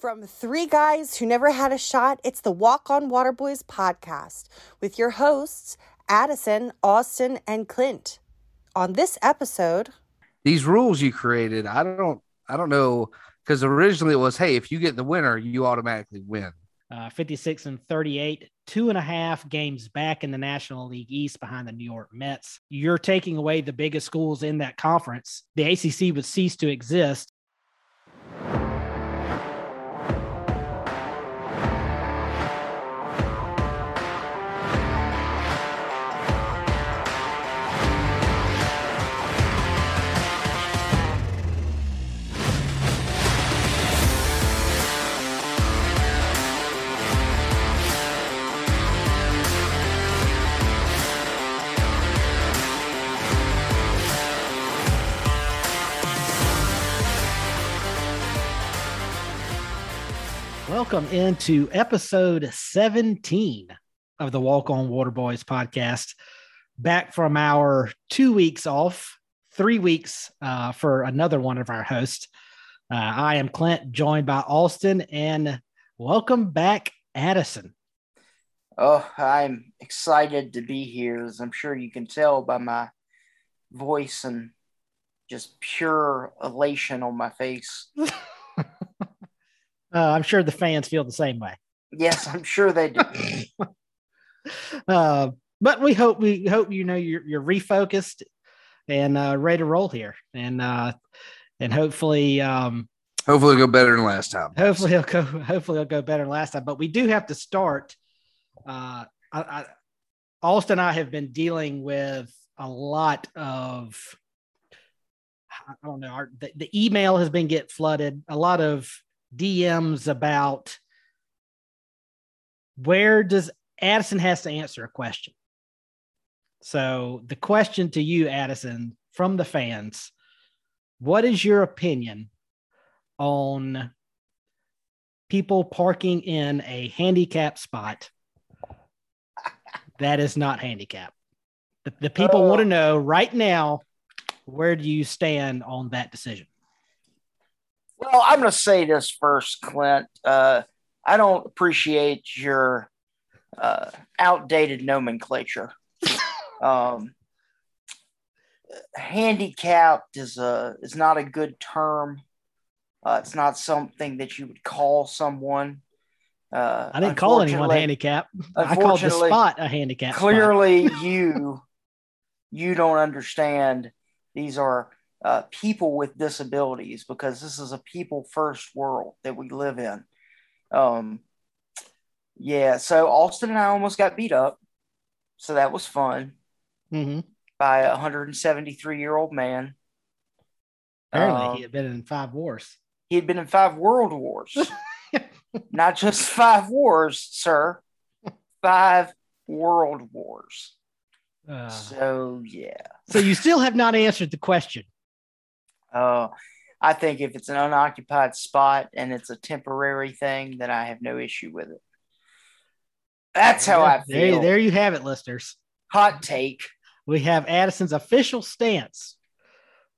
From three guys who never had a shot, it's the Walk-On Waterboys podcast with your hosts, Addison, Austin, and Clint. On this episode, these rules you created, I don't, I don't know, because originally it was, hey, if you get the winner, you automatically win. Uh, 56 and 38, two and a half games back in the National League East behind the New York Mets. You're taking away the biggest schools in that conference. The ACC would cease to exist welcome into episode 17 of the Walk-On Waterboys podcast. Back from our two weeks off, three weeks uh, for another one of our hosts. Uh, I am Clint, joined by Austin, and welcome back, Addison. Oh, I'm excited to be here, as I'm sure you can tell by my voice and just pure elation on my face. Uh, I'm sure the fans feel the same way. Yes, I'm sure they do. uh, but we hope we hope you know you're you're refocused and uh, ready to roll here, and uh, and hopefully um, hopefully it'll go better than last time. Hopefully it'll go hopefully it'll go better than last time. But we do have to start. Uh, I, I, Austin and I have been dealing with a lot of I don't know. Our, the, the email has been get flooded. A lot of DMs about where does Addison has to answer a question. So the question to you, Addison, from the fans, what is your opinion on people parking in a handicap spot that is not handicap? The, the people want to oh. know right now, where do you stand on that decision? Well, I'm going to say this first, Clint. Uh, I don't appreciate your uh, outdated nomenclature. um, handicapped is a is not a good term. Uh, it's not something that you would call someone. Uh, I didn't call anyone handicap. I called the spot a handicap. Clearly, you you don't understand. These are uh, people with disabilities because this is a people first world that we live in. Um, yeah, so Austin and I almost got beat up, so that was fun mm-hmm. by a 173 year old man. Apparently, um, he had been in five wars. He had been in five world wars, not just five wars, sir. Five world wars. Uh, so yeah. So you still have not answered the question. Uh, I think if it's an unoccupied spot and it's a temporary thing, then I have no issue with it. That's how I feel. There, there you have it, listeners. Hot take. We have Addison's official stance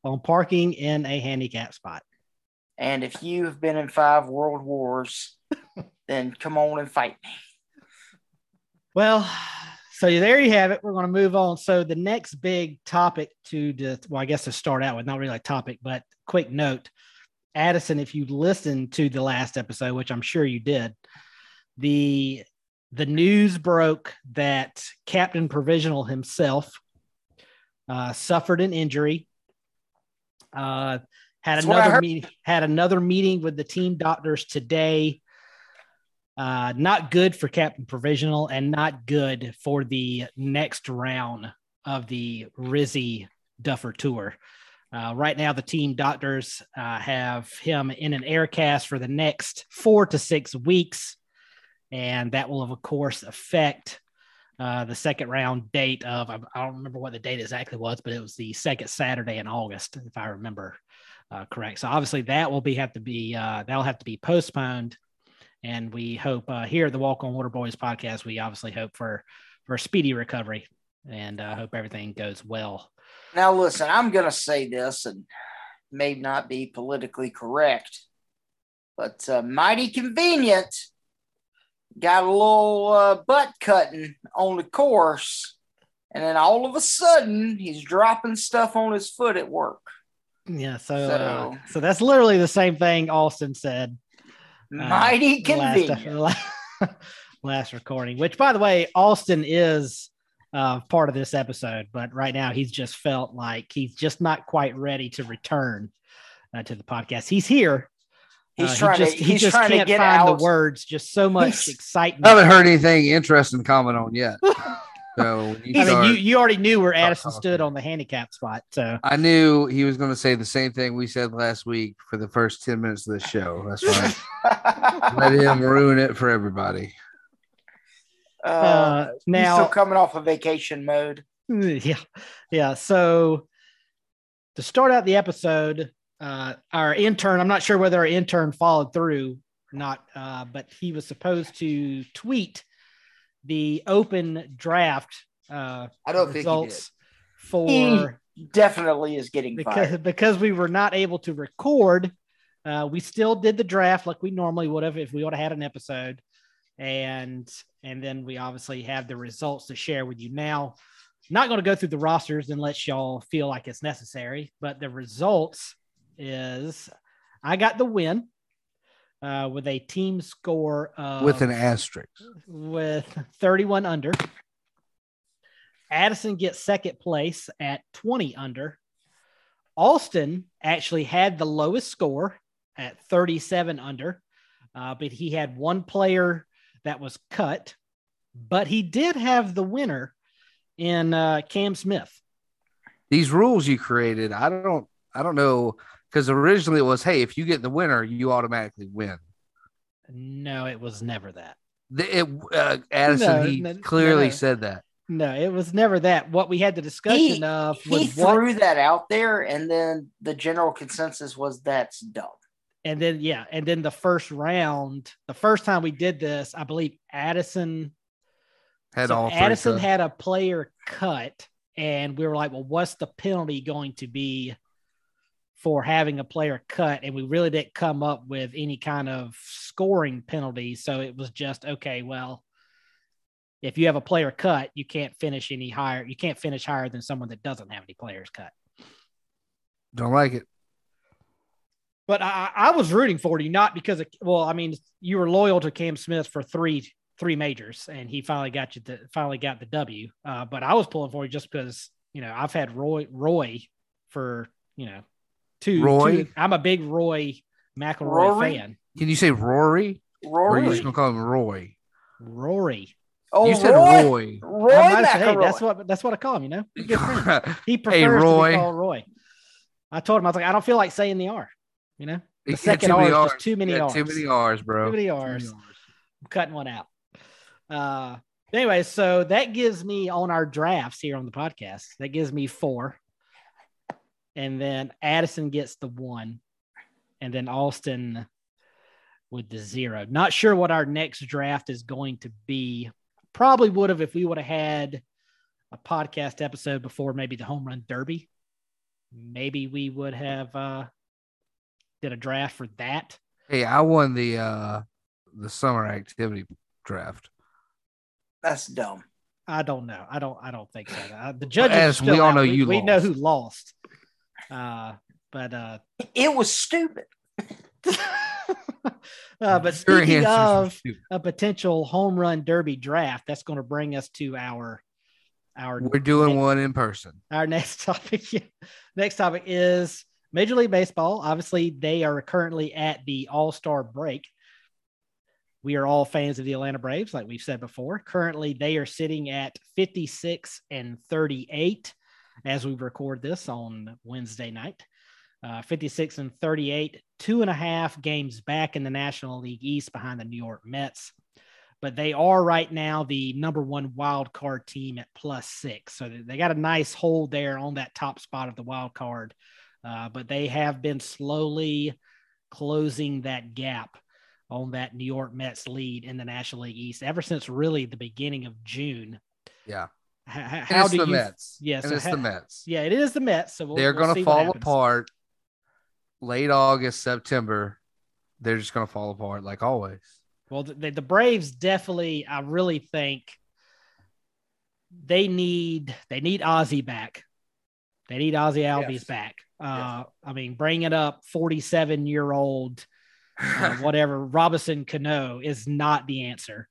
on parking in a handicap spot. And if you have been in five world wars, then come on and fight me. Well, so there you have it. We're going to move on. So the next big topic to, well, I guess to start out with, not really a topic, but quick note. Addison, if you listened to the last episode, which I'm sure you did, the the news broke that Captain Provisional himself uh, suffered an injury. Uh, had That's another meeting. Had another meeting with the team doctors today. Uh, not good for Captain Provisional and not good for the next round of the Rizzy Duffer Tour. Uh, right now, the team doctors uh, have him in an air cast for the next four to six weeks. And that will, of course, affect uh, the second round date of, I don't remember what the date exactly was, but it was the second Saturday in August, if I remember uh, correct. So obviously that will be have to be, uh, that'll have to be postponed and we hope uh, here at the Walk-On Waterboys podcast, we obviously hope for for speedy recovery, and uh, hope everything goes well. Now, listen, I'm going to say this, and may not be politically correct, but uh, mighty convenient. Got a little uh, butt cutting on the course, and then all of a sudden he's dropping stuff on his foot at work. Yeah, so uh, So- so that's literally the same thing Austin said. Uh, Mighty last- convenient. Last, recording, which by the way, Austin is uh, part of this episode, but right now he's just felt like he's just not quite ready to return uh, to the podcast. He's here. He's Uh, trying he just, to. he just trying can't get find out. the words. Just so much He's- excitement. I haven't heard anything interesting to comment on yet. So when you I start, mean, you, you already knew where Start Addison stood on the handicap spot. So I knew he was going to say the same thing we said last week for the first 10 minutes of the show. That's right. Let him ruin it for everybody. uh, uh, now, still coming off of vacation mode. yeah, yeah. So to start out the episode, uh, our intern, I'm not sure whether our intern followed through or not, uh, but he was supposed to tweet the open draft uh, I don't think he results for He- Definitely is getting because fired. because we were not able to record. Uh, we still did the draft like we normally would have if we would have had an episode, and and then we obviously have the results to share with you now. Not going to go through the rosters unless y'all feel like it's necessary, but the results is I got the win uh, with a team score of With an asterisk. with 31 under. Addison gets second place at 20 under. Austin actually had the lowest score at 37 under, uh, but he had one player that was cut, but he did have the winner in uh, Cam Smith. These rules you created, I don't I don't know because originally it was hey, if you get the winner, you automatically win. No, it was never that. The, it, uh, Addison, No, he no, clearly no. said that. No, it was never that. What we had the discussion He- of He was what threw that out there, and then the general consensus was that's dumb. and then yeah, and then the first round, the first time we did this, I believe Addison Had so all Addison had a player cut, and we were like, well, what's the penalty going to be for having a player cut? And we really didn't come up with any kind of scoring penalty. So it was just okay, well, if you have a player cut, you can't finish any higher. You can't finish higher than someone that doesn't have any players cut. don't like it. But I, I was rooting for you, not because of well, I mean, you were loyal to Cam Smith for three three majors, and he finally got you the finally got the W. Uh, but I was pulling for you just because you know I've had Roy Roy for you know two. Roy? two- I'm a big Roy McIlroy Rory? fan. Can you say Rory? Or are you Rory. just gonna call him Roy? Rory. oh, you said Roy. Roy. Roy I might have said, hey, that's what that's what I call him. You know, We're good friends. He prefers hey, to be called Roy. I told him I was like, I don't feel like saying the R. You know, You the got second too many R is just Rs. too many You got R's. Too many R's, bro. Too many R's. I'm cutting one out. Uh, anyway, so that gives me on our drafts here on the podcast, that gives me four. And then Addison gets the one. And then Austin with the zero. Not sure what our next draft is going to be. Probably would have if we would have had a podcast episode before maybe the home run derby. Maybe we would have uh did a draft for that. Hey, I won the uh the summer activity draft. That's dumb. I don't know. I don't. I don't think so. Uh, the judges. as are we still all out. know, we, you we know who lost. Uh, but uh, It was stupid. uh, but Your speaking of a potential home run derby draft, that's going to bring us to our our We're doing one in person. our next topic. next topic is Major League Baseball. Obviously, they are currently at the All Star break. We are all fans of the Atlanta Braves, like we've said before. Currently, they are sitting at 56 and 38 as we record this on Wednesday night. Uh, 56 and 38, two and a half games back in the National League East behind the New York Mets. But they are right now the number one wild card team at plus six. So they got a nice hold there on that top spot of the wild card. Uh, but they have been slowly closing that gap on that New York Mets lead in the National League East ever since really the beginning of June. Yeah. How it's do the you? Mets. Yeah, and so it's ha- the Mets. Yeah, it is the Mets. So we'll, They're we'll gonna fall apart late August, September. they're just going to fall apart like always. Well, the, the Braves definitely, I really think they need they need Ozzie back. They need Ozzie Albies Yes. back. Uh, I mean, bringing up 47 year old uh, whatever Robinson Cano is not the answer,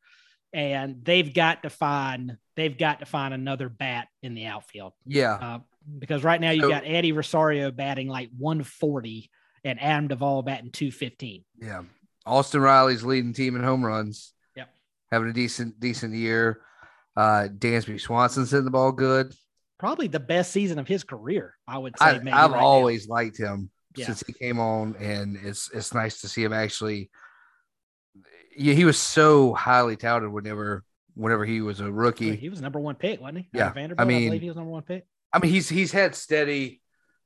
and they've got to find they've got to find another bat in the outfield yeah. uh, because right now you So- got Eddie Rosario batting like 140 and Adam Duvall batting 215. Yeah. Austin Riley's leading team in home runs. Yep. Having a decent, decent year. Uh Dansby Swanson's hitting the ball good. Probably the best season of his career, I would say. I, maybe I've right now. always liked him Yeah. since he came on, and it's it's nice to see him actually. Yeah, he was so highly touted whenever whenever he was a rookie. He was number one pick, wasn't he? Yeah, I Vanderbilt. I, mean- believe he was number one pick. I mean, he's he's had steady,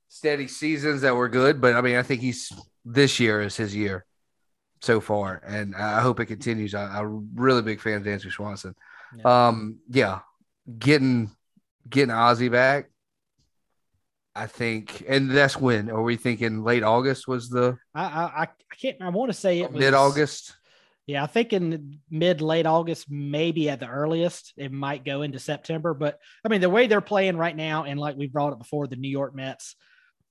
steady seasons that were good, but I mean, I think he's this year is his year so far, and I hope it continues. I, I'm a really big fan of Dansby Swanson. Yeah. Um, yeah, getting getting Ozzy back, I think, and that's when. Are we thinking late August was the I, I I I can't. I want to say it mid August? Yeah, I think in mid late August, maybe at the earliest, it might go into September. But I mean, the way they're playing right now, and like we brought it before, the New York Mets,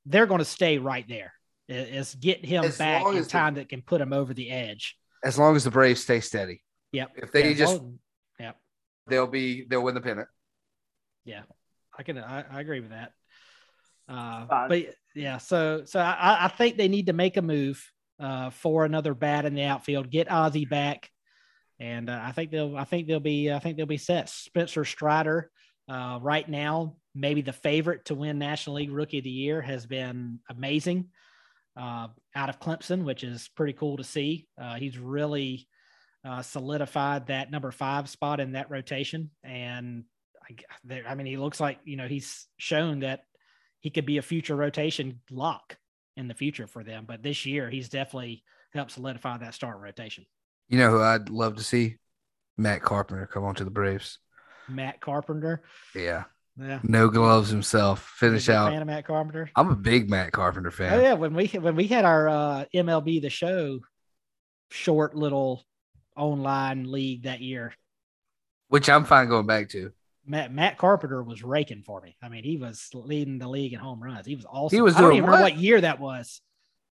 they're going to stay right there. I- Is get him As back in as the- time that can put him over the edge. As long as the Braves stay steady, Yep. if they Yeah, just well, yeah, they'll be they'll win the pennant. Yeah, I can. I, I agree with that. Uh, but yeah, so so I, I think they need to make a move uh, for another bat in the outfield. Get Ozzy back, and uh, I think they'll. I think they'll be. I think they'll be set. Spencer Strider, uh, right now, maybe the favorite to win National League Rookie of the Year, has been amazing uh, out of Clemson, which is pretty cool to see. Uh, he's really uh, solidified that number five spot in that rotation, and I, I mean, he looks like you know he's shown that he could be a future rotation lock in the future for them. But this year, he's definitely helped solidify that start rotation. You know who I'd love to see? Matt Carpenter come on to the Braves. Matt Carpenter, Yeah, yeah, no gloves himself. Finish out. fan of Matt Carpenter. I'm a big Matt Carpenter fan. Oh yeah, when we when we had our uh, MLB the Show short little online league that year, which I'm fine going back to. Matt Matt Carpenter was raking for me. I mean, he was leading the league in home runs. He was awesome. He was I don't doing even remember what? what year that was.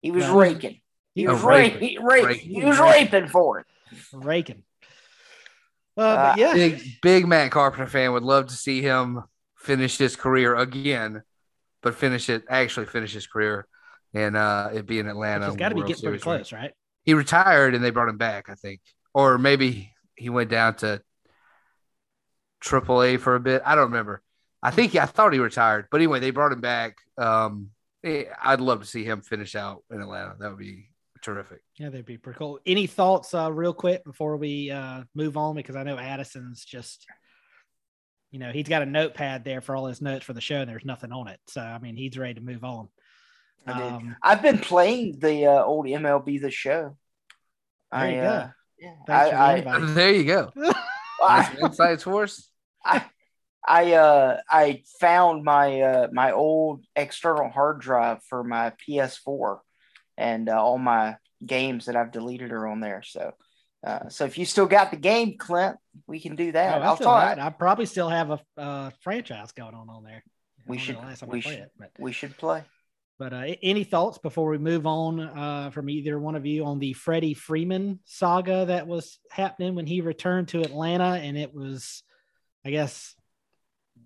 He was Yeah. raking. He He was raping. raping. Rape, Raping. He was raping for it. raking. Uh, Uh, yeah, Big big Matt Carpenter fan. Would love to see him finish his career again, but finish it actually finish his career and uh it be in Atlanta. he's got to be getting pretty Series ring. close, right? He retired and they brought him back, I think, or maybe he went down to Triple A for a bit. I don't remember. I think I thought he retired, but anyway, they brought him back. Um, eh, I'd love to see him finish out in Atlanta. That would be terrific. Yeah, that'd be pretty cool. Any thoughts, uh, real quick, before we uh, move on? Because I know Addison's just, you know, he's got a notepad there for all his notes for the show, and there's nothing on it. So I mean, he's ready to move on. I did. Um, I've been playing the uh, old MLB The Show. There I, you uh, go. yeah, Thanks for the I. There you go. I, Some insights for us. I, I, uh, I found my uh, my old external hard drive for my PS4, and uh, all my games that I've deleted are on there. So, uh, so if you still got the game, Clint, we can do Oh, that. I, I'll talk. I probably still have a uh, franchise going on on there. We should- the last time I we should. it, but We should play. But uh, any thoughts before we move on uh, from either one of you on the Freddie Freeman saga that was happening when he returned to Atlanta? And it was, I guess,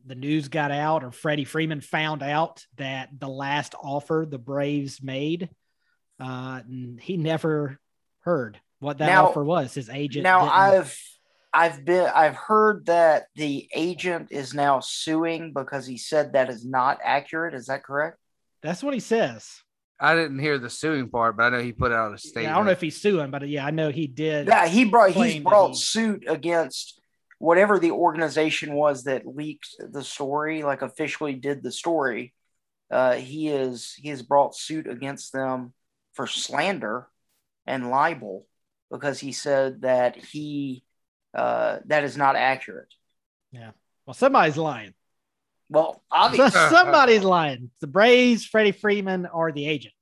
the news got out, or Freddie Freeman found out that the last offer the Braves made, uh, he never heard what that Now- offer was. His agent. Now I've I've been I've heard that the agent is now suing because he said that is not accurate. Is that correct? that's what he says. I didn't hear the suing part, but I know he put out a statement. Yeah, I don't know if he's suing, but yeah, I know he did. Yeah, he brought he's brought he- suit against whatever the organization was that leaked the story, like officially did the story. Uh, he is he has brought suit against them for slander and libel because he said that he uh, that is not accurate. Yeah. Well, somebody's lying. Well, So obviously, somebody's lying. The Braves, Freddie Freeman, or the agent.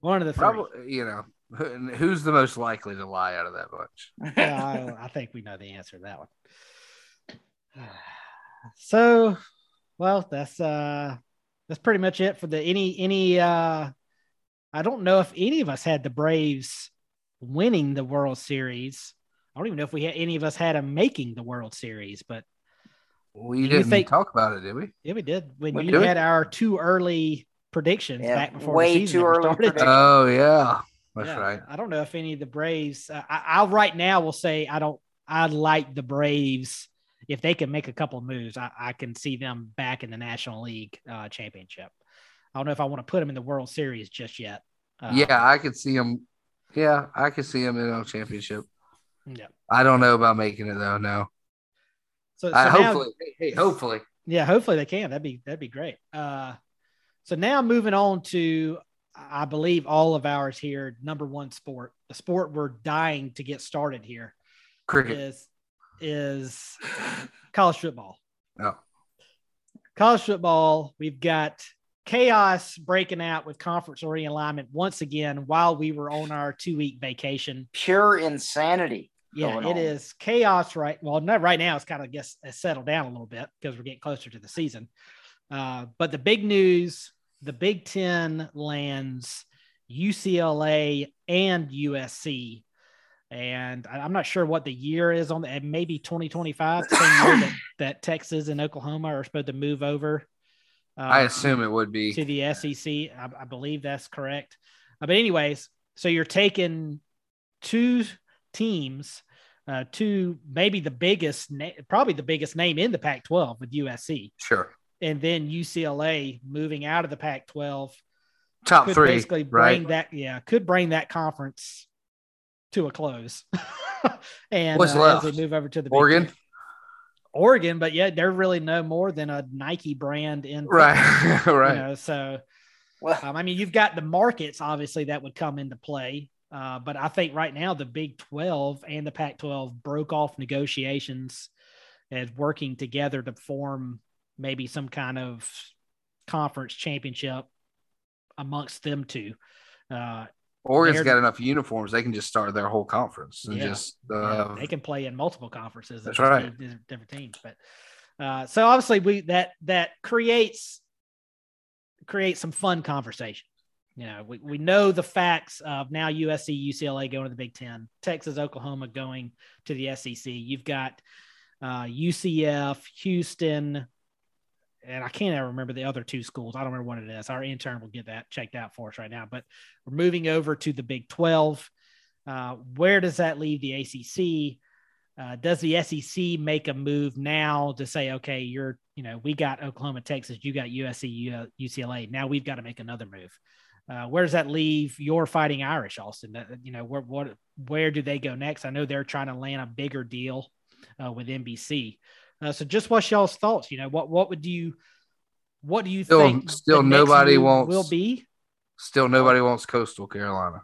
One of the three. Probably, you know, Who's the most likely to lie out of that bunch? yeah, I, I think we know the answer to that one. So, well, that's uh that's pretty much it for the any any uh I don't know if any of us had the Braves winning the World Series. I don't even know if we had any of us had them making the World Series, but We didn't think- talk about it, did we? yeah, we did. When We you did. had our too early predictions Yeah, back before way the season too early started. Oh yeah, that's Yeah, right. I don't know if any of the Braves. Uh, I, I right now will say I don't. I like the Braves if they can make a couple of moves. I, I can see them back in the National League uh, championship. I don't know if I want to put them in the World Series just yet. Uh, yeah, I could see them. Yeah, I could see them in a championship. yeah. I don't know about making it though. No, So, so I, now- hopefully, hey, hey, hopefully. yeah, hopefully they can. That'd be that'd be great. Uh, so now moving on to, I believe all of ours here. Number one sport, the sport we're dying to get started here Cricket. is is college football. No. College football, we've got chaos breaking out with conference realignment once again while we were on our two week vacation. Pure insanity. Yeah, going it on. is chaos right. Well, not right now. It's kind of guess it's settled down a little bit because we're getting closer to the season. Uh, but the big news: the Big Ten lands UCLA and USC, and I'm not sure what the year is on the maybe 2025, same year that, that Texas and Oklahoma are supposed to move over. Uh, I assume it would be. to the SEC. I, I believe that's correct. Uh, but anyways, so you're taking two teams, uh, two maybe the biggest, na- probably the biggest name in the Pac-12 with USC, Sure. and then UCLA moving out of the Pac-12 Top could three, basically bring right? that yeah could bring that conference to a close. and What's uh, as left? they move over to the Oregon? Ten. Oregon, but yet they're really no more than a Nike brand in football, Right. you right. know, so Well, um, I mean, you've got the markets obviously that would come into play, uh, but I think right now the Big 12 and the Pac 12 broke off negotiations and working together to form maybe some kind of conference championship amongst them two. Uh, Oregon's got enough uniforms; they can just start their whole conference and Yeah. just. yeah, Uh, they can play in multiple conferences. That's right. Different teams, but uh, so obviously we that that creates creates some fun conversation. You know, we, we know the facts of now USC, UCLA going to the Big Ten, Texas, Oklahoma going to the SEC. You've got uh, UCF, Houston, and I can't ever remember the other two schools. I don't remember what it is. Our intern will get that checked out for us right now. But we're moving over to the Big 12. Uh, where does that leave the ACC? Uh, does the SEC make a move now to say, okay, you're, you know, we got Oklahoma, Texas, you got USC, UCLA. Now we've got to make another move. Uh, where does that leave your Fighting Irish, Austin? That, you know, where, what, where do they go next? I know they're trying to land a bigger deal uh, with NBC. Uh, so just what's y'all's thoughts? You know, what, what would you, what do you Still- think? still nobody wants- will be? still, nobody wants Coastal Carolina.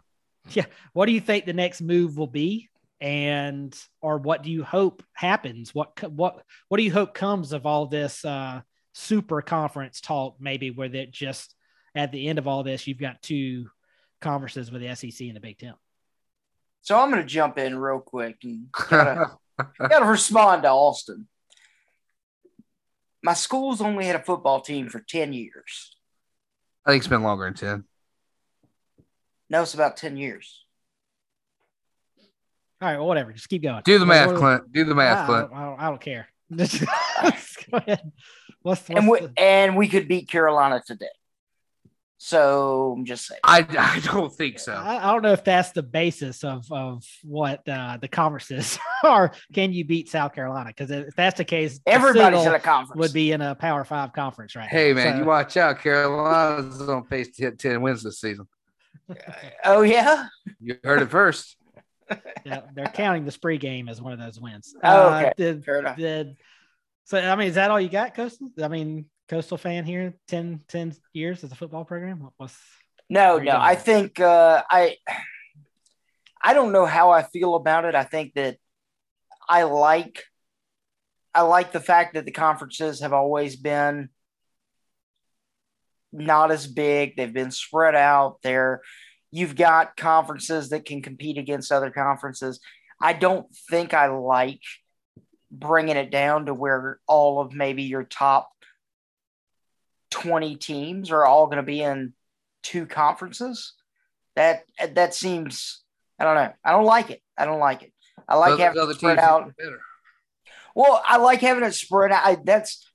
Yeah. What do you think the next move will be and or what do you hope happens what what what do you hope comes of all this uh super conference talk maybe where that just at the end of all this you've got two conferences with the SEC and the Big 10 so I'm going to jump in real quick and gotta, gotta respond to Austin. My school's only had a football team for 10 years. I think it's been longer than ten. No, it's about 10 years. all right well, whatever just keep going Do the math, what- Clint. Do the math, I, Clint. don't, I, don't, I don't care Just go ahead what's, what's And we, the- and we could beat Carolina today. So I'm just saying. I, I don't think so. I, I don't know if that's the basis of of what uh, the conferences are. Can you beat South Carolina? Because if that's the case, the Everybody's Citadel in a conference. would be in a Power Five conference right Hey now. man, So- you watch out. Carolina's on pace to hit ten wins this season. oh, yeah? You heard it first. yeah, they're counting the spree game as one of those wins. Oh, Uh, okay. did, Fair enough. did so? I mean, is that all you got, Coastal? I mean, Coastal fan here, 10, 10 years as a football program. What was? No, no. I think uh, I I don't know how I feel about it. I think that I like I like the fact that the conferences have always been not as big. They've been spread out. They're You've got conferences that can compete against other conferences. I don't think I like bringing it down to where all of maybe your top 20 teams are all going to be in two conferences. That that seems I don't know. I don't like it. I don't like it. I like having it spread out. better. Well, I like having it spread out. I, that's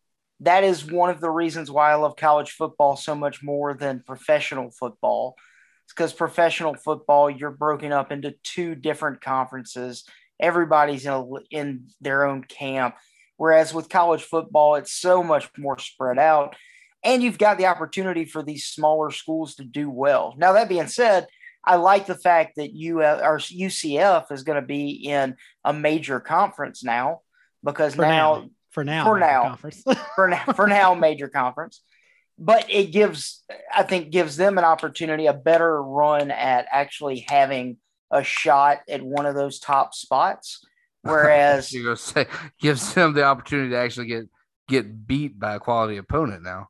that is one of the reasons why I love college football so much more than professional football. It's because professional football you're broken up into two different conferences. Everybody's in a, in their own camp. Whereas with college football, it's so much more spread out, and you've got the opportunity for these smaller schools to do well. Now that being said, I like the fact that you uh, or UCF is going to be in a major conference now because for now, now, for now for now. for now for now major conference. But it gives i think gives them an opportunity a better run at actually having a shot at one of those top spots. Whereas you go say gives them the opportunity to actually get get beat by a quality opponent now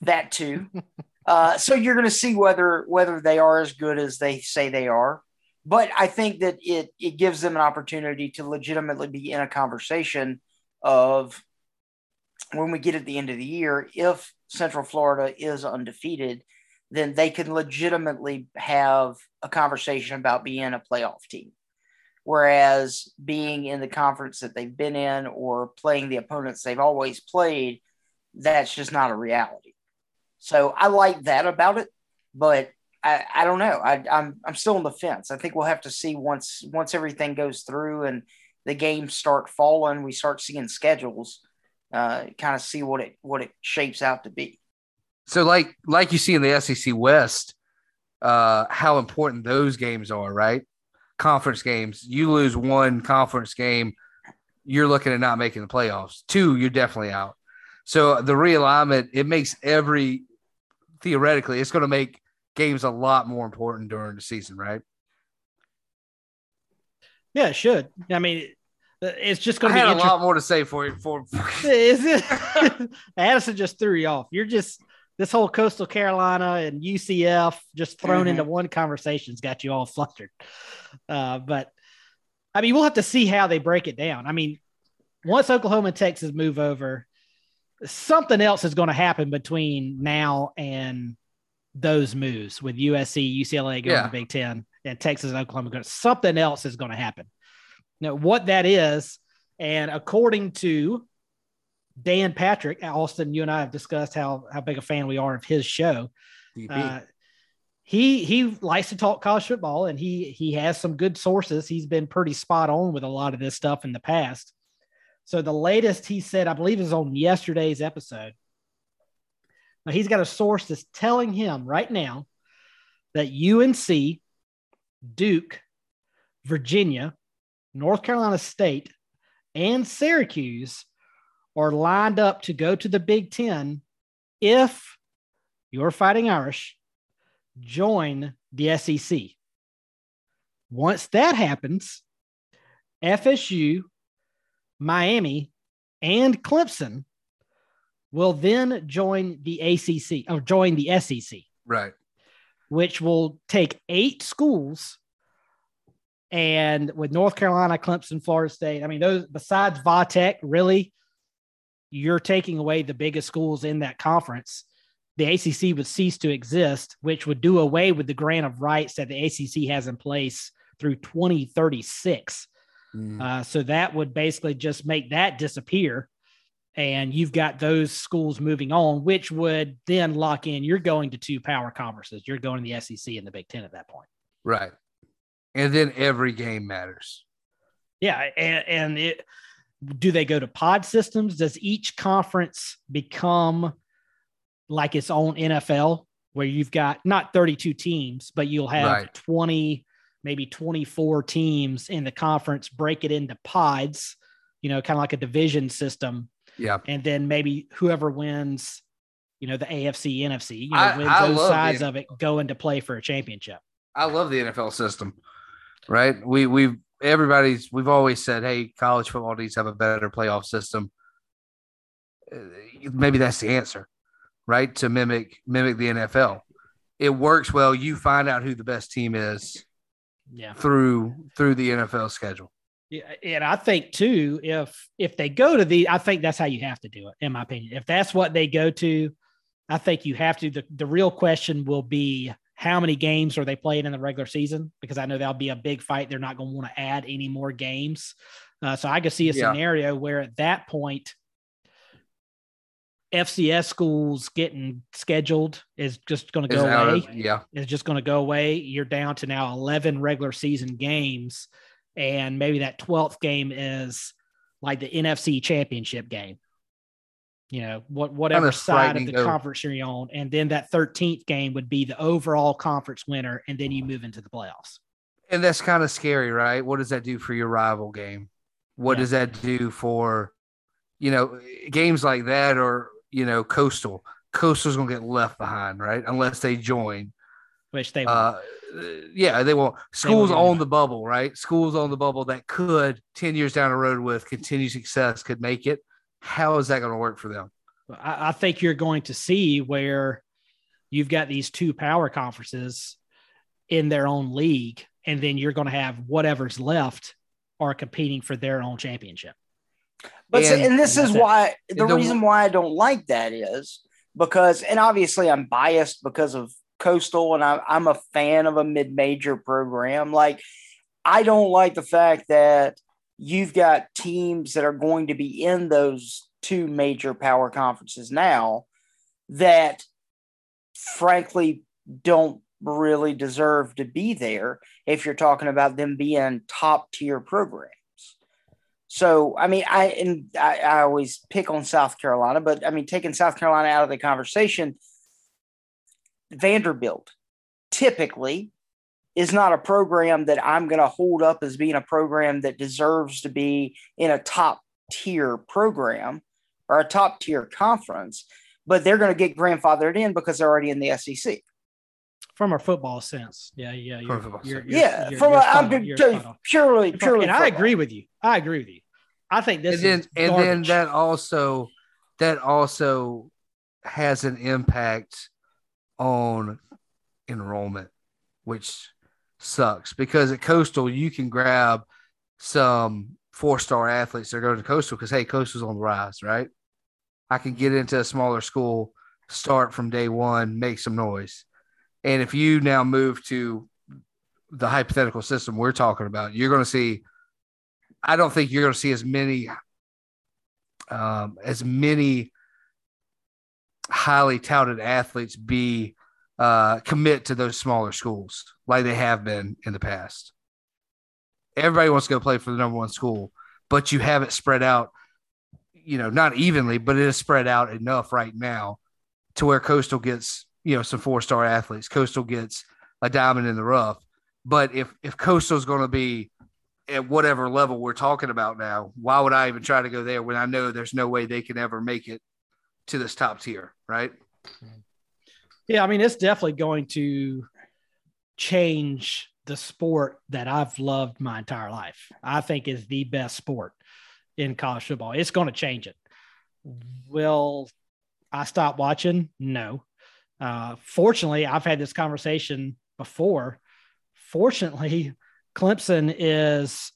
that too uh, so you're going to see whether whether they are as good as they say they are but I think that it it gives them an opportunity to legitimately be in a conversation of when we get at the end of the year, if Central Florida is undefeated, then they can legitimately have a conversation about being a playoff team. Whereas being in the conference that they've been in or playing the opponents they've always played, that's just not a reality. So I like that about it, but I, I don't know. I, I'm I'm still on the fence. I think we'll have to see once once everything goes through and the games start falling, we start seeing schedules, uh, kind of see what it what it shapes out to be. So like like you see in the SEC West, uh, how important those games are, right? Conference games. You lose one conference game, you're looking at not making the playoffs. Two, you're definitely out. So the realignment it makes every theoretically it's going to make game's a lot more important during the season, right? Yeah, it should. I mean, it's just going to be a lot more to say for you. For, for is it? Addison just threw you off. You're just this whole Coastal Carolina and UCF just thrown mm-hmm. into one conversation's got you all flustered. Uh, but I mean, we'll have to see how they break it down. I mean, once Oklahoma and Texas move over, something else is going to happen between now and those moves with USC, UCLA going yeah. to Big Ten, and Texas and Oklahoma going. Something else is going to happen. Now, what that is, and according to Dan Patrick, Austin, you and I have discussed how how big a fan we are of his show. Uh, he he likes to talk college football, and he he has some good sources. He's been pretty spot on with a lot of this stuff in the past. So the latest he said, I believe, is on yesterday's episode now he's got a source that's telling him right now that UNC, Duke, Virginia, North Carolina State, and Syracuse are lined up to go to the Big Ten if your Fighting Irish join the SEC. Once that happens, FSU, Miami, and Clemson will then join the ACC or join the SEC. Right. Which will take eight schools. And with North Carolina, Clemson, Florida State, I mean, those besides Va Tech, really, you're taking away the biggest schools in that conference. The ACC would cease to exist, which would do away with the grant of rights that the ACC has in place through 2036. Mm. Uh, so that would basically just make that disappear and you've got those schools moving on, which would then lock in. You're going to two power conferences. You're going to the SEC and the Big Ten at that point. Right. And then every game matters. Yeah. And, and it, do they go to pod systems? Does each conference become like its own NFL where you've got not 32 teams, but you'll have right. 20, maybe 24 teams in the conference, break it into pods, you know, kind of like a division system yeah. And then maybe whoever wins, you know, the AFC, NFC, you know, I, wins I those sides of it go into play for a championship. I love the NFL system, right? We, we've, everybody's, we've always said, hey, college football needs to have a better playoff system. Uh, maybe that's the answer, right? To mimic, mimic the NFL. it works well. You find out who the best team is Yeah. through through the NFL schedule. Yeah, and I think too, if if they go to the, I think that's how you have to do it, in my opinion. If that's what they go to, I think you have to. The, the real question will be how many games are they playing in the regular season? Because I know that'll be a big fight. They're not going to want to add any more games. Uh, so I could see a Yeah. scenario where at that point, FCS schools getting scheduled is just going to go away of- yeah. it's just going to go away. You're down to now 11 regular season games. And maybe that 12th game is like the NFC championship game. You know, what whatever side of the though. conference you're on. And then that 13th game would be the overall conference winner. And then you move into the playoffs. And that's kind of scary, right? What does that do for your rival game? What Yeah. does that do for, you know, games like that or, you know, Coastal? Coastal's going to get left behind, right? Unless they join. Which they Uh, yeah, they won't. Schools yeah. own the bubble, right? Schools own the bubble that could, 10 years down the road with continued success, could make it. How is that going to work for them? I, I think you're going to see where you've got these two power conferences in their own league, and then you're going to have whatever's left are competing for their own championship. But and, And- and this is why the, The- reason why I don't like that is because, and obviously I'm biased because of Coastal, and I, I'm a fan of a mid-major program. Like I don't like the fact that you've got teams that are going to be in those two major power conferences now that, frankly, don't really deserve to be there if you're talking about them being top tier programs. So, I mean, I and I, I always pick on South Carolina, but I mean, taking South Carolina out of the conversation, Vanderbilt typically is not a program that I'm going to hold up as being a program that deserves to be in a top tier program or a top tier conference, but they're going to get grandfathered in because they're already in the SEC. from a football sense. Yeah, yeah, you're, a football you're, sense. you're- yeah, you're- from you're a, spot I'm on, just you're purely, spot purely, purely, and I agree with you. I agree with you. I think this and then is and then that also that also has an impact on enrollment which sucks because at coastal you can grab some four star athletes that are going to coastal because hey coastal's on the rise right? I can get into a smaller school start from day one make some noise. And if you now move to the hypothetical system we're talking about you're going to see i don't think you're going to see as many um, as many highly touted athletes be uh, commit to those smaller schools like they have been in the past. Everybody wants to go play for the number one school, but you have it spread out, you know, not evenly, but it is spread out enough right now to where Coastal gets, you know, some four star athletes. Coastal gets a diamond in the rough. But if if Coastal is going to be at whatever level we're talking about now, why would I even try to go there when I know there's no way they can ever make it to this top tier, right? yeah, I mean, it's definitely going to change the sport that I've loved my entire life. I think is the best sport in college football. It's going to change it. Will I stop watching? No. Uh, fortunately, I've had this conversation before. Fortunately, Clemson is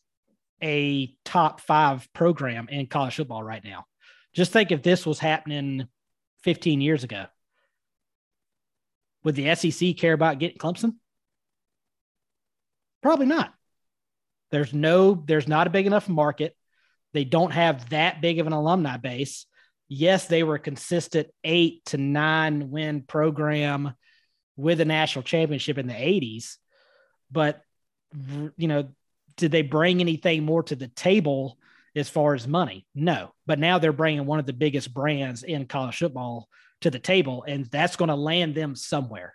a top five program in college football right now. Just think if this was happening 15 years ago. Would the SEC care about getting Clemson? Probably not. There's no, there's not a big enough market. They don't have that big of an alumni base. Yes, they were a consistent eight to nine win program with a national championship in the 80s. But, you know, did they bring anything more to the table as far as money? No. But now they're bringing one of the biggest brands in college football to the table, and that's going to land them somewhere.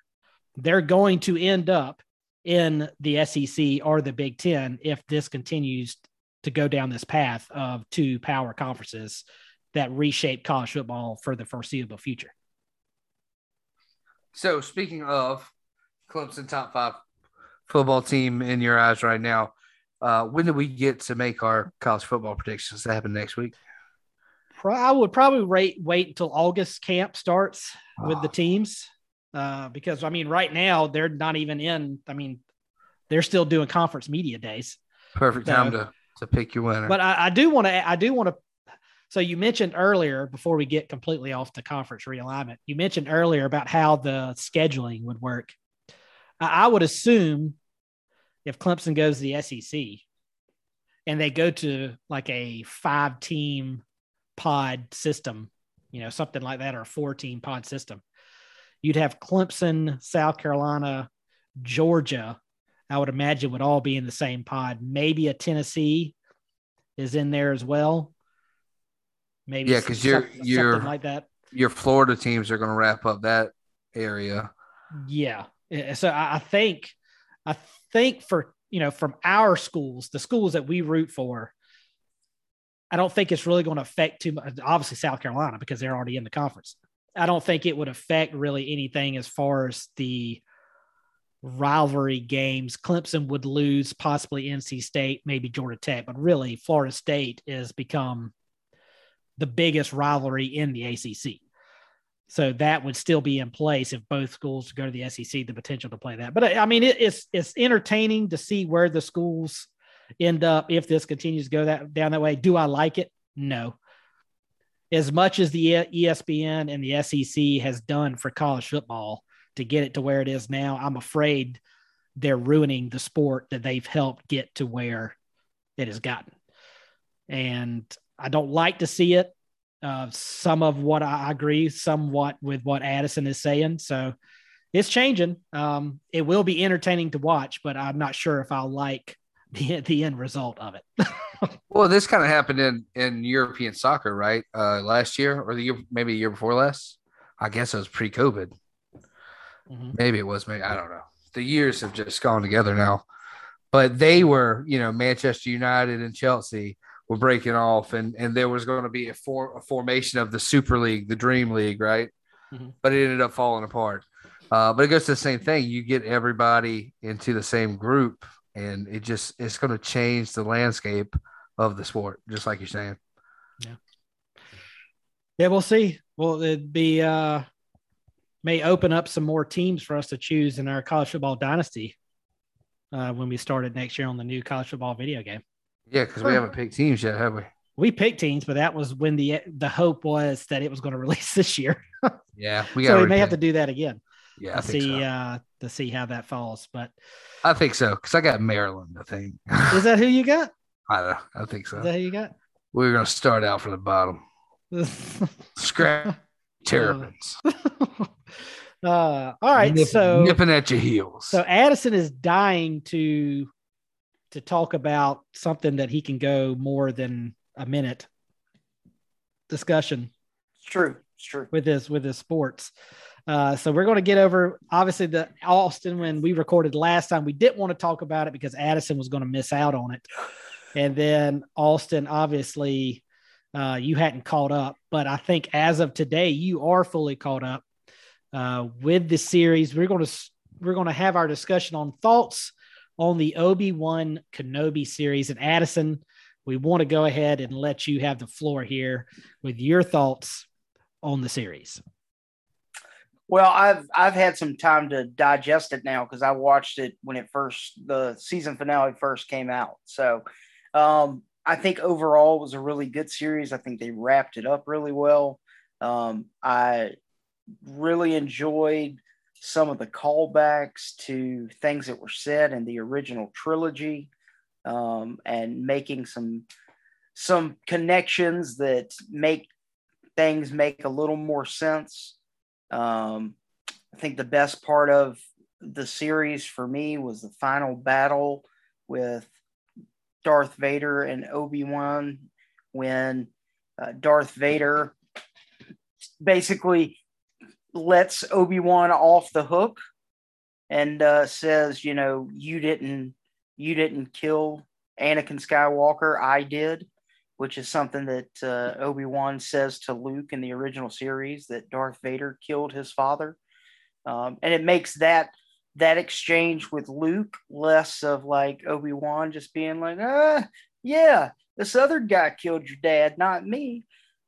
They're going to end up in the SEC or the Big Ten if this continues to go down this path of two power conferences that reshape college football for the foreseeable future. So speaking of Clemson top five football team in your eyes right now, uh, when do we get to make our college football predictions? That happen next week. I would probably rate, wait until August camp starts with the Oh. teams. uh, because I mean, right now they're not even in. I mean, they're still doing conference media days. Perfect time to to pick your winner. But I, I do want to. I do want to. So you mentioned earlier before we get completely off the conference realignment. You mentioned earlier about how the scheduling would work. I, would assume if Clemson goes to the SEC and they go to like a five team pod system, you know, something like that, or a four team pod system, you'd have Clemson, South Carolina, Georgia, I would imagine would all be in the same pod. Maybe a Tennessee is in there as well. Maybe yeah, because you're you're like that. Your Florida teams are going to wrap up that area. Yeah, Eh, so I think I think for you know from our schools, the schools that we root for, I don't think it's really going to affect too much. Obviously, South Carolina because they're already in the conference. I don't think it would affect really anything as far as the rivalry games. Clemson would lose possibly NC State, maybe Georgia Tech, but really Florida State has become the biggest rivalry in the ACC. So that would still be in place if both schools go to the SEC, the potential to play that. But I mean, it, it's it's entertaining to see where the schools end up if this continues to go that down that way. Do I like it? No. As much as the ESPN and the SEC has done for college football to get it to where it is now, I'm afraid they're ruining the sport that they've helped get to where it has gotten. And I don't like to see it. Uh, some of what I agree somewhat with what Addison is saying. So it's changing. Um, it will be entertaining to watch, but I'm not sure if I'll like the, the end result of it. well, this kind of happened in, in European soccer, right? Uh, last year or the year, maybe a year before last. I guess it was pre COVID. Mm-hmm. Maybe it was, maybe I don't know. The years have just gone together now. But they were, you know, Manchester United and Chelsea were breaking off, and and there was going to be a, for, a formation of the Super League, the Dream League, right? Mm-hmm. But it ended up falling apart. Uh, but it goes to the same thing. You get everybody into the same group, and it just it's going to change the landscape of the sport, just like you're saying. Yeah. Yeah, we'll see. Well, it'd be uh may open up some more teams for us to choose in our college football dynasty uh, when we started next year on the new college football video game. Yeah, because we haven't picked teams yet, have we? We picked teams, but that was when the the hope was that it was going to release this year. yeah, we so we may have to do that again. Yeah, to see so. uh, to see how that falls. But I think so because I got Maryland. I think is that who you got? I don't know. I think so. Is that who you got? We are going to start out from the bottom. Scrap terrapins. Uh, all right, Nip, so nipping at your heels. So Addison is dying to to talk about something that he can go more than a minute discussion. It's true. It's true. With his with his sports. Uh, so we're going to get over obviously the Austin when we recorded last time. We didn't want to talk about it because Addison was going to miss out on it, and then Austin obviously uh, you hadn't caught up, but I think as of today you are fully caught up uh, with the series. We're going to we're going to have our discussion on thoughts on the Obi Wan Kenobi series. And Addison, we want to go ahead and let you have the floor here with your thoughts on the series. Well, I've I've had some time to digest it now because I watched it when it first the season finale first came out. So um, I think overall it was a really good series. I think they wrapped it up really well. Um, I really enjoyed some of the callbacks to things that were said in the original trilogy um, and making some some connections that make things make a little more sense. Um, I think the best part of the series for me was the final battle with Darth Vader and Obi Wan when uh, Darth Vader basically lets Obi Wan off the hook and uh, says, you know, you didn't you didn't kill Anakin Skywalker, I did, which is something that uh, Obi Wan says to Luke in the original series that Darth Vader killed his father, um, and it makes that that exchange with Luke less of like Obi Wan just being like, ah, yeah, this other guy killed your dad, not me.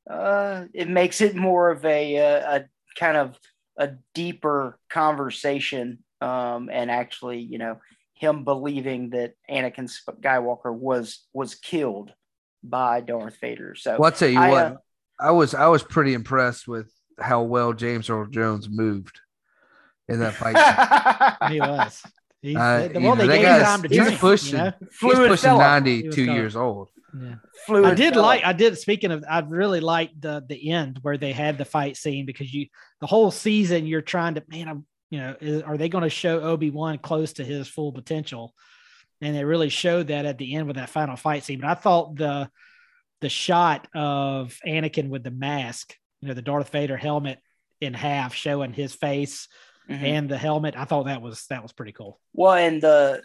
Uh, it makes it more of a, uh, a kind of a deeper conversation um, and actually, you know, him believing that Anakin Skywalker was was killed by Darth Vader. So Well, I'll tell you I, what, uh, I was I was pretty impressed with how well James Earl Jones moved in that fight. He was. He's, Uh, well, you know, they gave him guy's- time to he's train. pushing. You know? He's Fluid pushing fella. He 92 years old. Yeah. Fluid I did fella. like. I did. Speaking of, I really liked the the end where they had the fight scene because you the whole season you're trying to man. I'm you know is, are they going to show Obi Wan close to his full potential? And they really showed that at the end with that final fight scene. But I thought the the shot of Anakin with the mask, you know, the Darth Vader helmet in half showing his face Mhm. and the helmet. I thought that was that was pretty cool. Well, and the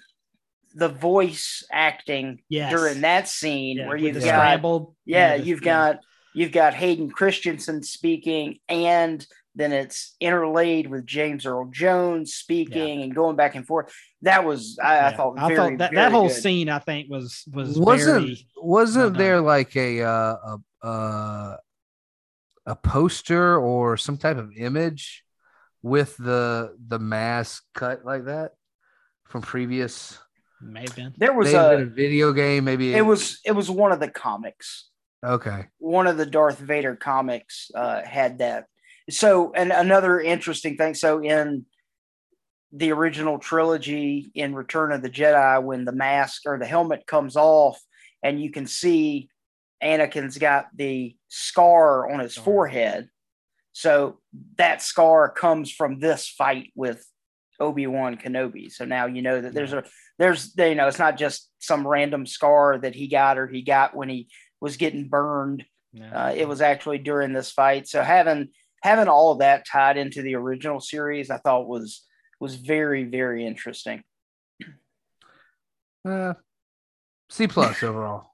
the voice acting Yes. during that scene Yeah, where you've the got scrambled. you yeah, know, you've got you've got Hayden Christensen speaking, and then it's interlaid with James Earl Jones speaking and going back and forth. That was I, I yeah. thought I very, thought that, very that whole good. scene I think was was Wasn't very wasn't well there like a uh, a uh, a poster or some type of image with the the mask cut like that from previous? May have been. There was Maybe a, a video game, maybe it was it was one of the comics. okay. one of the Darth Vader comics uh, had that. So, and another interesting thing. So, in the original trilogy, in Return of the Jedi, when the mask or the helmet comes off, and you can see Anakin's got the scar on his Scar. forehead. So that scar comes from this fight with Obi Wan Kenobi. So now you know that there's a there's you know it's not just some random scar that he got or he got when he was getting burned. Yeah. Uh, it was actually during this fight. So having having all of that tied into the original series, I thought was was very very interesting. Uh, C plus overall.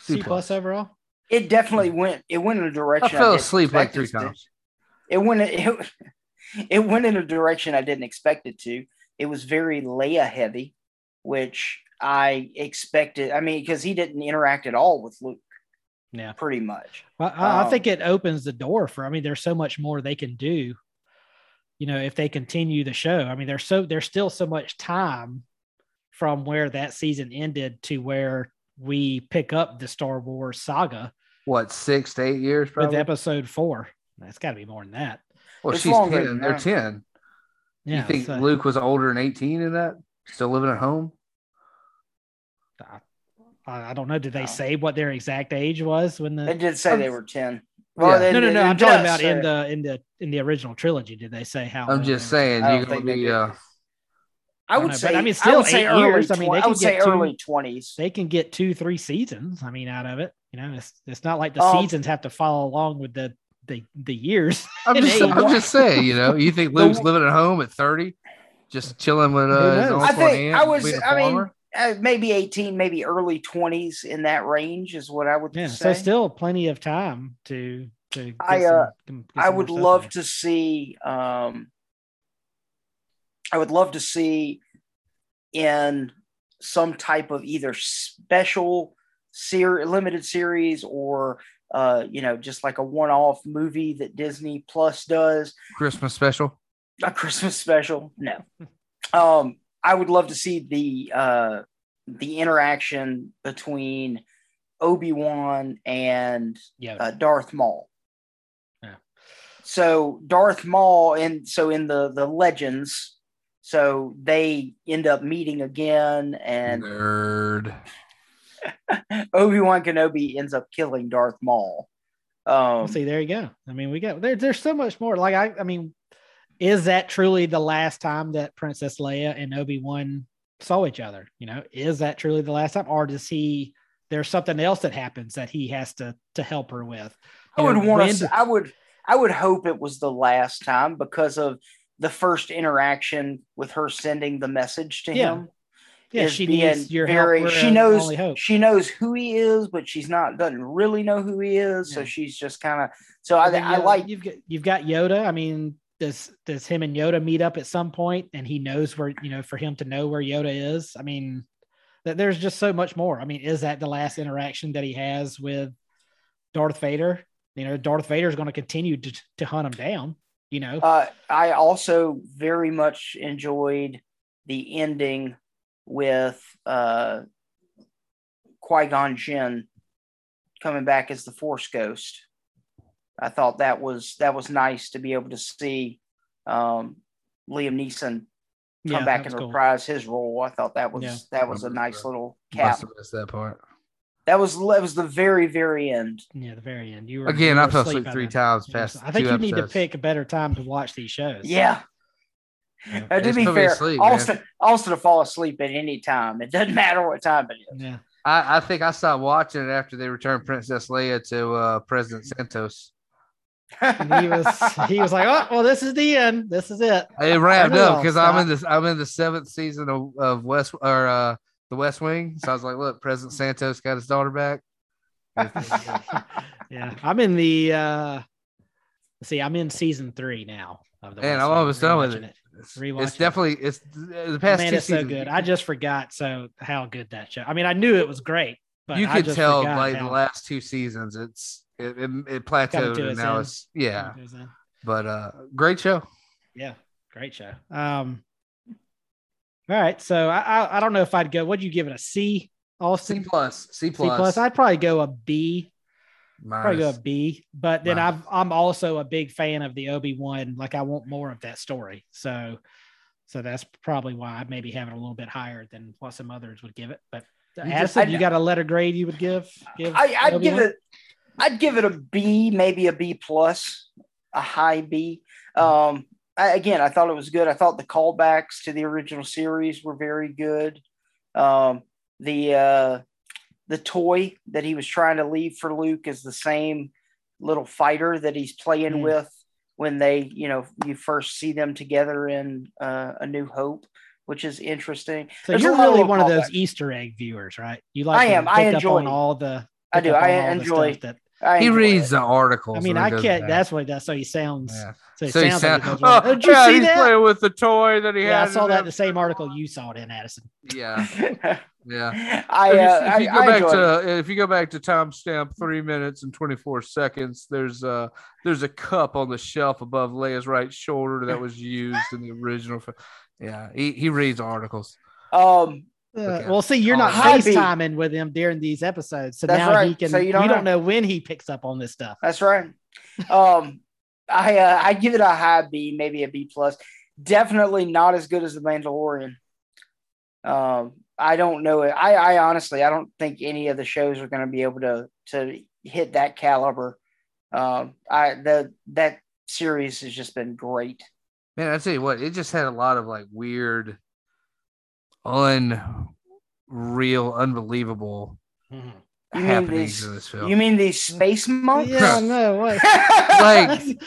C plus overall. It definitely went it went in a direction. I fell didn't asleep like three times. It went it, it went in a direction I didn't expect it to. It was very Leia heavy, which I expected. I mean, because he didn't interact at all with Luke, Yeah. pretty much. Well, I, I Um, think it opens the door for. I mean, there's so much more they can do. You know, if they continue the show. I mean, there's so there's still so much time from where that season ended to where we pick up the Star Wars saga What six to eight years? Probably? with Episode Four. That's got to be more than that. Well, It's she's longer ten. than They're ten. Yeah. you think so- Luke was older than eighteen in that? Still living at home? I, I don't know. Did they No. say what their exact age was when the? They did say they were ten. Yeah. they- no, no, no. it I'm talking does about in the in the in the original trilogy. Did they say how? I'm just saying I you're gonna be. Uh, I I would know, say. but I mean, I still would say eight early. years. I mean, they I could would say get two- early twenties. They can get two, three seasons. I mean, out of it. You know, it's it's not like the Um, seasons have to follow along with the the the years. I'm just. I'm just saying. You know, you think The- Luke's living at home at 30, just chilling with Who uh, his knows? I think aunt, I was. being a I mean, uh, maybe eighteen, maybe early twenties in that range is what I would Yeah, say. so still plenty of time to to. Get I, some- uh, get I would love in. to see. Um, I would love to see in some type of either special series, limited series or uh, you know just like a one-off movie that Disney Plus does Christmas special. a Christmas special. No, um, I would love to see the uh, the interaction between Obi Wan and Yeah, uh, Darth Maul. Yeah. So Darth Maul, and so in the the legends, so they end up meeting again, and Nerd. Obi Wan Kenobi ends up killing Darth Maul. Um, see, there you go. I mean, we got there. There's so much more. Like I, I mean, is that truly the last time that Princess Leia and Obi Wan saw each other? You know, is that truly the last time, or does he? There's something else that happens that he has to to help her with. I would know, want to. do- I would. I would hope it was the last time because of the first interaction with her sending the message to Yeah. him. Yeah, she needs your very, help. We're She knows. She knows who he is, but she's not doesn't really know who he is. So she's just kind of. So I, I like. you've got you've got Yoda. I mean, does does him and Yoda meet up at some point, and he knows where you know for him to know where Yoda is? I mean, that there's just so much more. I mean, is that the last interaction that he has with Darth Vader? You know, Darth Vader is going to continue to to hunt him down. You know, Uh, I also very much enjoyed the ending with uh, Qui Gon Jinn coming back as the Force Ghost. I thought that was that was nice to be able to see um, Liam Neeson come yeah, back and was cool. reprise his role. I thought that was Yeah. that was a nice little cap. Must missed that part. That was that was the very very end. Yeah, the very end. You were Again, you I were fell asleep by three times past. I think two you need to pick a better time to watch these shows. Yeah. Yeah. To Just be put me to fair, sleep, man. Austin Austin will fall asleep at any time. It doesn't matter what time it is. Yeah. I, I think I stopped watching it after they returned Princess Leia to uh, President Santos. And he was he was like, Oh, well, this is the end. This is it. It wrapped up because I'm in this. I'm in the seventh season of, of West or uh, the West Wing. So I was like, look, President Santos got his daughter back. yeah. I'm in the uh see, I'm in season three now of the and West I'm Wing, almost done with rewatching it. It's, it's it. definitely it's the past Man, two it's so good. I just forgot so how good that show. I mean, I knew it was great, but you I could tell how- the last two seasons, it's it, it, it plateaued and now end. it's yeah. It uh, But uh, great show. Yeah, great show. Um, all right, so I, I I don't know if I'd go. What'd you give it a C, Austin? C plus, C plus. C plus. I'd probably go a B. Probably go a minus. B. But then Minus. I've, I'm also a big fan of the Obi Wan. Like I want more of that story. So, so that's probably why I maybe have it a little bit higher than what some others would give it. But just- Addison, I- you got a letter grade you would give? give I, I'd give Obi-Wan? it I'd give it a B, maybe a B plus, a high B. Um, I, again, I thought it was good. I thought the callbacks to the original series were very good. Um, the uh, the toy that he was trying to leave for Luke is the same little fighter that he's playing Hmm. with when they, you know, you first see them together in uh, A New Hope, which is interesting. So There's you're really one of those. Easter egg viewers, right? You like I am. I enjoy- all the. I do. I on all the enjoy- that. I He reads it. the articles. I mean, I can't. back. That's what that's so he sounds. Yeah. So, it So he sounds sound, like oh, Oh, did you yeah, see he's that? playing with the toy that he Yeah, I saw that the in the same article you saw it in Addison. Yeah, yeah. I, If you- uh, if you go I back enjoy it. to if you go back to timestamp three minutes and twenty four seconds, there's uh there's a cup on the shelf above Leia's right shoulder that was used in the original. Yeah, he, he reads articles. Um, Uh, Okay. Well, see, you're not Oh, High B. FaceTiming with him during these episodes, so That's now right. he can. So you you don't don't, know. know when he picks up on this stuff. that's right. Um, I uh, I give it a high B, maybe a B plus. Definitely not as good as the Mandalorian. Um, I don't know it. I, I honestly, I don't think any of the shows are going to be able to to hit that caliber. Um, I the that series has just been great. Man, I tell you what, it just had a lot of like weird, unreal, unbelievable You mean happenings these? in this film. You mean these space monks? Yeah, no, what? Like-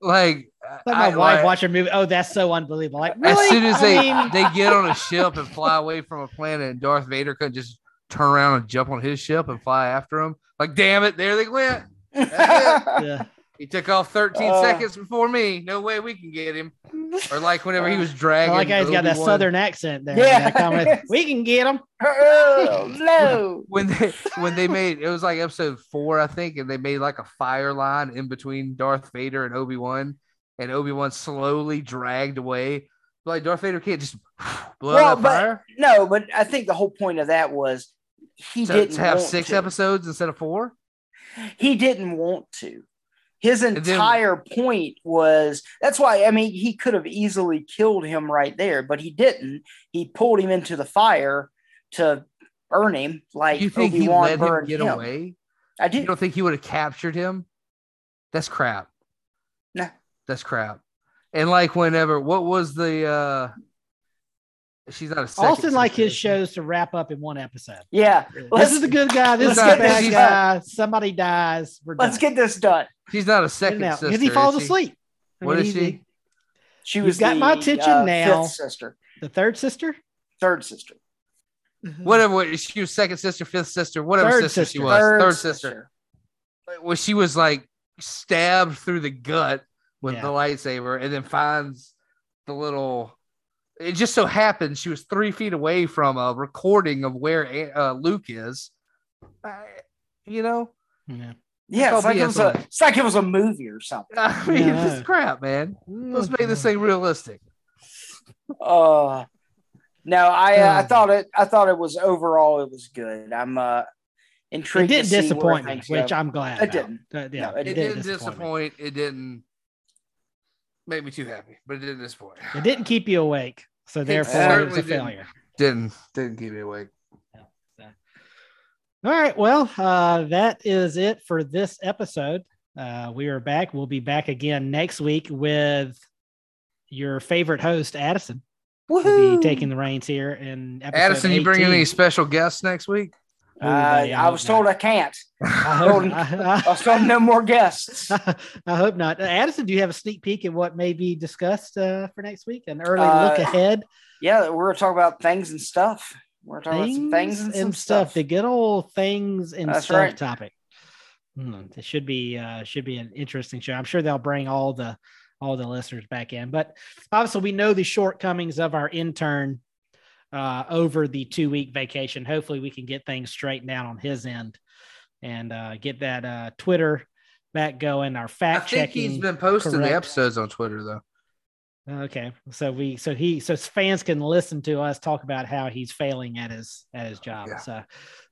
like Like I- my wife like, watching a movie. Oh, that's so unbelievable! Like, as soon as I they mean- they get on a ship and fly away from a planet, and Darth Vader couldn't just turn around and jump on his ship and fly after him. Like, damn it, there they went. yeah. He took off 13 Uh. seconds before me. No way we can get him. Or like whenever he was dragging. like how he's got that southern accent there. Yeah. That we can get him. oh, no. when they when they made it was like episode four, I think, and they made like a fire line in between Darth Vader and Obi Wan, and Obi Wan slowly dragged away. Like Darth Vader can't just blow Well, out but- fire. No, but I think the whole point of that was he To, didn't to have want six to. episodes instead of four. He didn't want to. His then- entire point was that's why I mean he could have easily killed him right there, but he didn't. He pulled him into the fire to burn him like you think he Obi-Wan let him get him. away? I do. You don't think he would have captured him? That's crap. No. That's crap. And like whenever, what was the? uh She's not a. second Austin like his shows to wrap up in one episode. Yeah. This is the good guy. This is let's the bad this guy. Somebody dies. We're let's done. get this done. She's not a second him out. sister. because he falls is asleep. I What mean, is he- she? She was got the, my attention uh, now. Fifth sister, The third sister. third sister, Whatever. She was second sister, fifth sister, whatever Third sister, she was. Third, sister. Well, she was like stabbed through the gut with Yeah. the lightsaber, and then finds the little. It just so happened she was three feet away from a recording of where uh, Luke is. I, you know, Yeah. Yeah, That's it's like, it was a, it's like it was a movie or something. I mean, Yeah. this is crap, man. Let's make this thing realistic. Uh, no, I uh, I Hmm. thought it. I thought it was overall it was good. I'm uh It didn't to see where disappoint me, which go. I'm glad. It about. didn't. Uh, yeah, No, it It didn't didn't disappoint. disappoint. It didn't make me too happy, but it didn't disappoint. It didn't keep you awake, so therefore it was a didn't. failure. Didn't didn't keep me awake. All right. Well, uh, that is it for this episode. Uh, we are back. We'll be back again next week with your favorite host, Addison. we'll Woohoo! be taking the reins here And episode Addison, you bringing any special guests next week? Uh, I was not. told I can't. I hope, I was told no more guests. I hope not. Uh, Addison, do you have a sneak peek at what may be discussed uh, for next week? An early Uh, look ahead, Yeah, we're gonna talk about things and stuff. We're talking about some things and, some stuff. The good old things and That's stuff right. topic. Hmm, it should be uh, should be an interesting show. I'm sure they'll bring all the all the listeners back in. But obviously, we know the shortcomings of our intern uh, over the two week vacation. Hopefully, we can get things straightened out on his end and uh, get that uh, Twitter back going. Our I fact think checking. he's been posting correct. the episodes on Twitter though. Okay, so we so he so fans can listen to us talk about how he's failing at his at his job. Yeah. So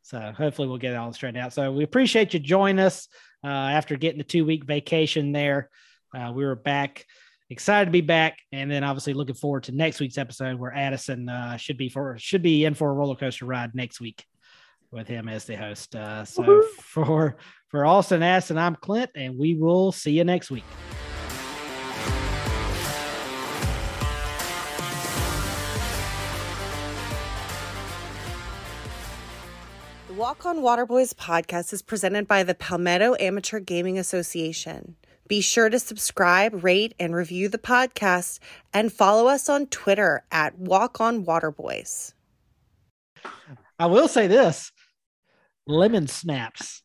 so hopefully we'll get it all straightened out. So we appreciate you joining us uh, after getting the two week vacation there. Uh, we were back, excited to be back, and then obviously looking forward to next week's episode where Addison uh, should be for should be in for a roller coaster ride next week with him as the host. Uh, so Woohoo. for for Austin Addison, I'm Clint, and we will see you next week. The Walk-On Waterboys podcast is presented by the Palmetto Amateur Gaming Association. Be sure to subscribe, rate, and review the podcast and follow us on Twitter at Walk-On Waterboys. I will say this lemon snaps